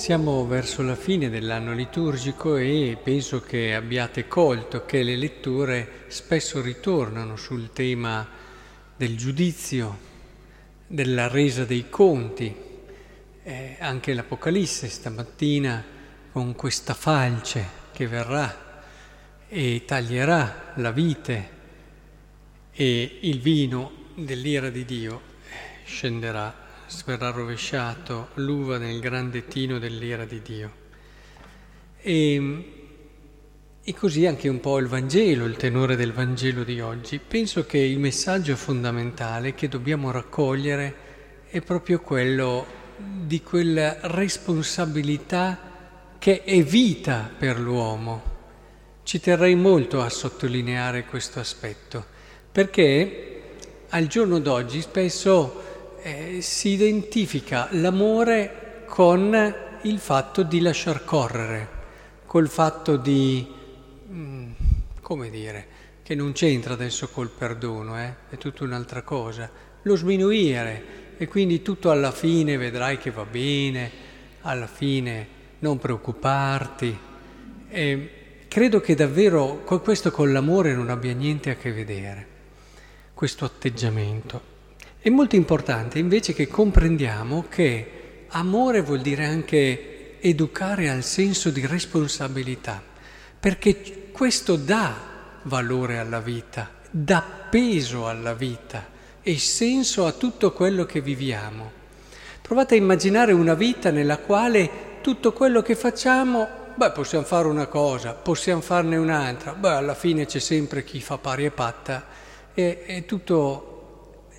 Siamo verso la fine dell'anno liturgico e penso che abbiate colto che le letture spesso ritornano sul tema del giudizio, della resa dei conti. Eh, anche l'Apocalisse stamattina con questa falce che verrà e taglierà la vite e il vino dell'ira di Dio scenderà verrà rovesciato l'uva nel grande tino dell'ira di Dio. E, e così anche un po' il Vangelo, il tenore del Vangelo di oggi. Penso che il messaggio fondamentale che dobbiamo raccogliere è proprio quello di quella responsabilità che è vita per l'uomo. Ci terrei molto a sottolineare questo aspetto, perché al giorno d'oggi spesso eh, si identifica l'amore con il fatto di lasciar correre, col fatto di, mm, come dire, che non c'entra adesso col perdono, eh? è tutta un'altra cosa, lo sminuire e quindi tutto alla fine vedrai che va bene, alla fine non preoccuparti. E credo che davvero questo con l'amore non abbia niente a che vedere, questo atteggiamento. È molto importante invece che comprendiamo che amore vuol dire anche educare al senso di responsabilità, perché questo dà valore alla vita, dà peso alla vita e senso a tutto quello che viviamo. Provate a immaginare una vita nella quale tutto quello che facciamo, beh, possiamo fare una cosa, possiamo farne un'altra, beh, alla fine c'è sempre chi fa pari e patta e è tutto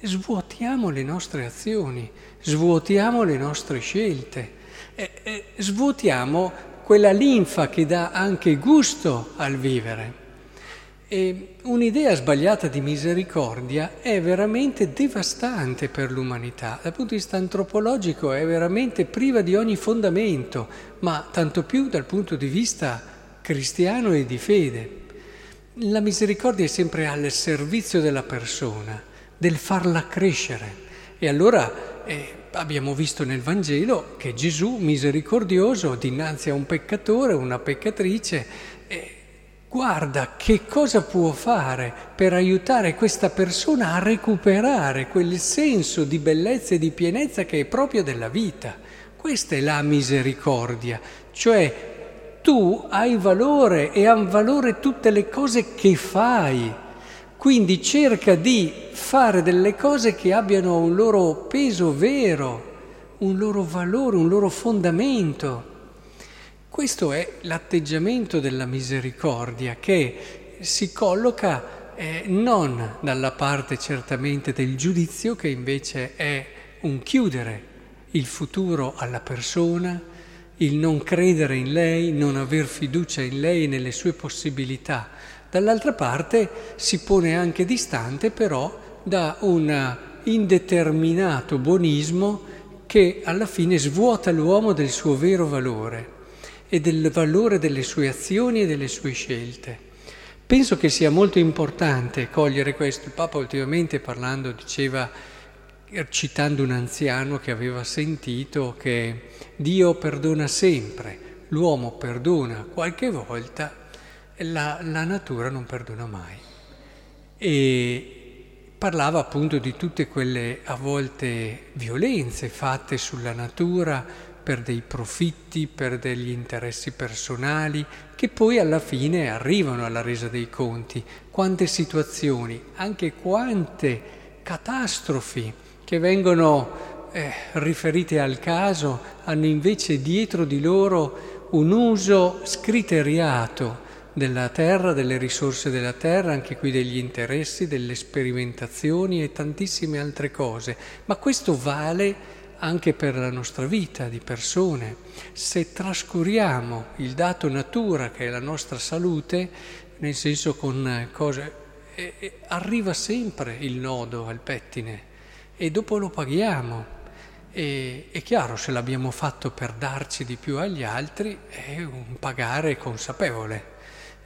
svuotiamo le nostre azioni, svuotiamo le nostre scelte, e, e svuotiamo quella linfa che dà anche gusto al vivere. E un'idea sbagliata di misericordia è veramente devastante per l'umanità, dal punto di vista antropologico è veramente priva di ogni fondamento, ma tanto più dal punto di vista cristiano e di fede. La misericordia è sempre al servizio della persona del farla crescere. E allora eh, abbiamo visto nel Vangelo che Gesù, misericordioso, dinanzi a un peccatore, una peccatrice, eh, guarda che cosa può fare per aiutare questa persona a recuperare quel senso di bellezza e di pienezza che è proprio della vita. Questa è la misericordia, cioè tu hai valore e hanno valore tutte le cose che fai quindi cerca di fare delle cose che abbiano un loro peso vero, un loro valore, un loro fondamento. Questo è l'atteggiamento della misericordia che si colloca eh, non dalla parte certamente del giudizio, che invece è un chiudere il futuro alla persona, il non credere in lei, non aver fiducia in lei e nelle sue possibilità, Dall'altra parte si pone anche distante però da un indeterminato buonismo che alla fine svuota l'uomo del suo vero valore e del valore delle sue azioni e delle sue scelte. Penso che sia molto importante cogliere questo. Il Papa ultimamente parlando diceva, citando un anziano che aveva sentito che Dio perdona sempre, l'uomo perdona qualche volta, la, la natura non perdona mai. E parlava appunto di tutte quelle a volte violenze fatte sulla natura per dei profitti, per degli interessi personali, che poi alla fine arrivano alla resa dei conti. Quante situazioni, anche quante catastrofi che vengono eh, riferite al caso hanno invece dietro di loro un uso scriteriato della terra, delle risorse della terra, anche qui degli interessi, delle sperimentazioni e tantissime altre cose. Ma questo vale anche per la nostra vita di persone. Se trascuriamo il dato natura che è la nostra salute, nel senso con cose, eh, eh, arriva sempre il nodo al pettine e dopo lo paghiamo. E, è chiaro, se l'abbiamo fatto per darci di più agli altri, è un pagare consapevole.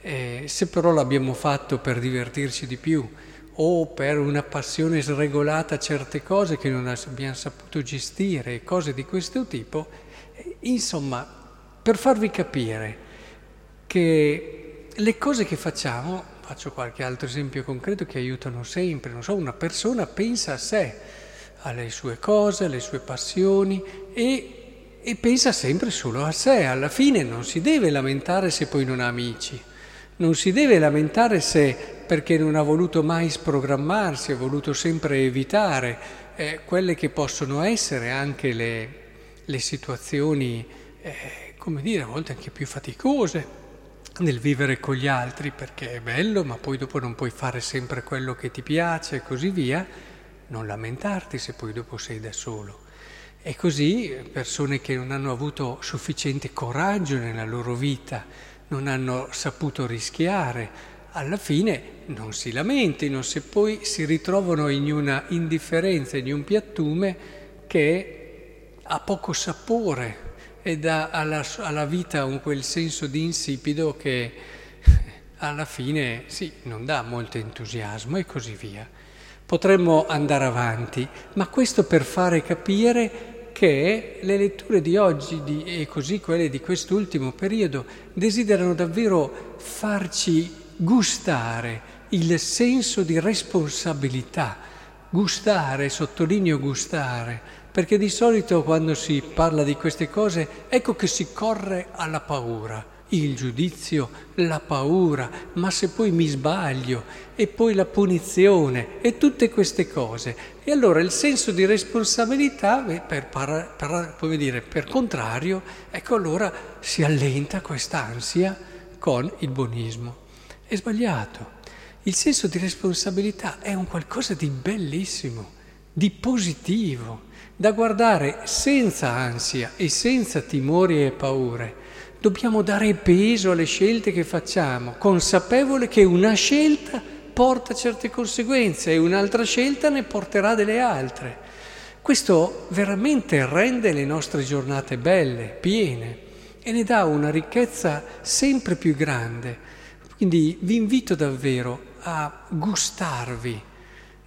Eh, se però l'abbiamo fatto per divertirci di più o per una passione sregolata a certe cose che non abbiamo saputo gestire, cose di questo tipo, Insomma, per farvi capire che le cose che facciamo, faccio qualche altro esempio concreto che aiutano sempre, non so, una persona pensa a sé, alle sue cose, alle sue passioni e, e pensa sempre solo a sé, alla fine non si deve lamentare se poi non ha amici. Non si deve lamentare se perché non ha voluto mai sprogrammarsi, ha voluto sempre evitare eh, quelle che possono essere anche le, le situazioni, eh, come dire, a volte anche più faticose nel vivere con gli altri, perché è bello, ma poi dopo non puoi fare sempre quello che ti piace e così via, non lamentarti se poi dopo sei da solo. E così persone che non hanno avuto sufficiente coraggio nella loro vita, non hanno saputo rischiare, alla fine non si lamentino se poi si ritrovano in una indifferenza, in un piattume che ha poco sapore e dà alla, alla vita un quel senso di insipido che alla fine sì, non dà molto entusiasmo e così via. Potremmo andare avanti, ma questo per fare capire che le letture di oggi di, e così quelle di quest'ultimo periodo desiderano davvero farci gustare il senso di responsabilità, gustare, sottolineo gustare, perché di solito quando si parla di queste cose ecco che si corre alla paura il giudizio, la paura, ma se poi mi sbaglio, e poi la punizione, e tutte queste cose. E allora il senso di responsabilità, per, per, per, come dire, per contrario, ecco allora si allenta quest'ansia con il buonismo. È sbagliato. Il senso di responsabilità è un qualcosa di bellissimo, di positivo, da guardare senza ansia e senza timori e paure dobbiamo dare peso alle scelte che facciamo, consapevole che una scelta porta certe conseguenze e un'altra scelta ne porterà delle altre. Questo veramente rende le nostre giornate belle, piene e ne dà una ricchezza sempre più grande. Quindi vi invito davvero a gustarvi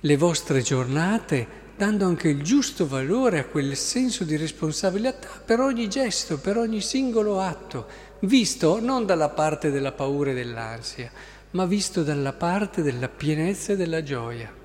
le vostre giornate dando anche il giusto valore a quel senso di responsabilità per ogni gesto, per ogni singolo atto, visto non dalla parte della paura e dell'ansia, ma visto dalla parte della pienezza e della gioia.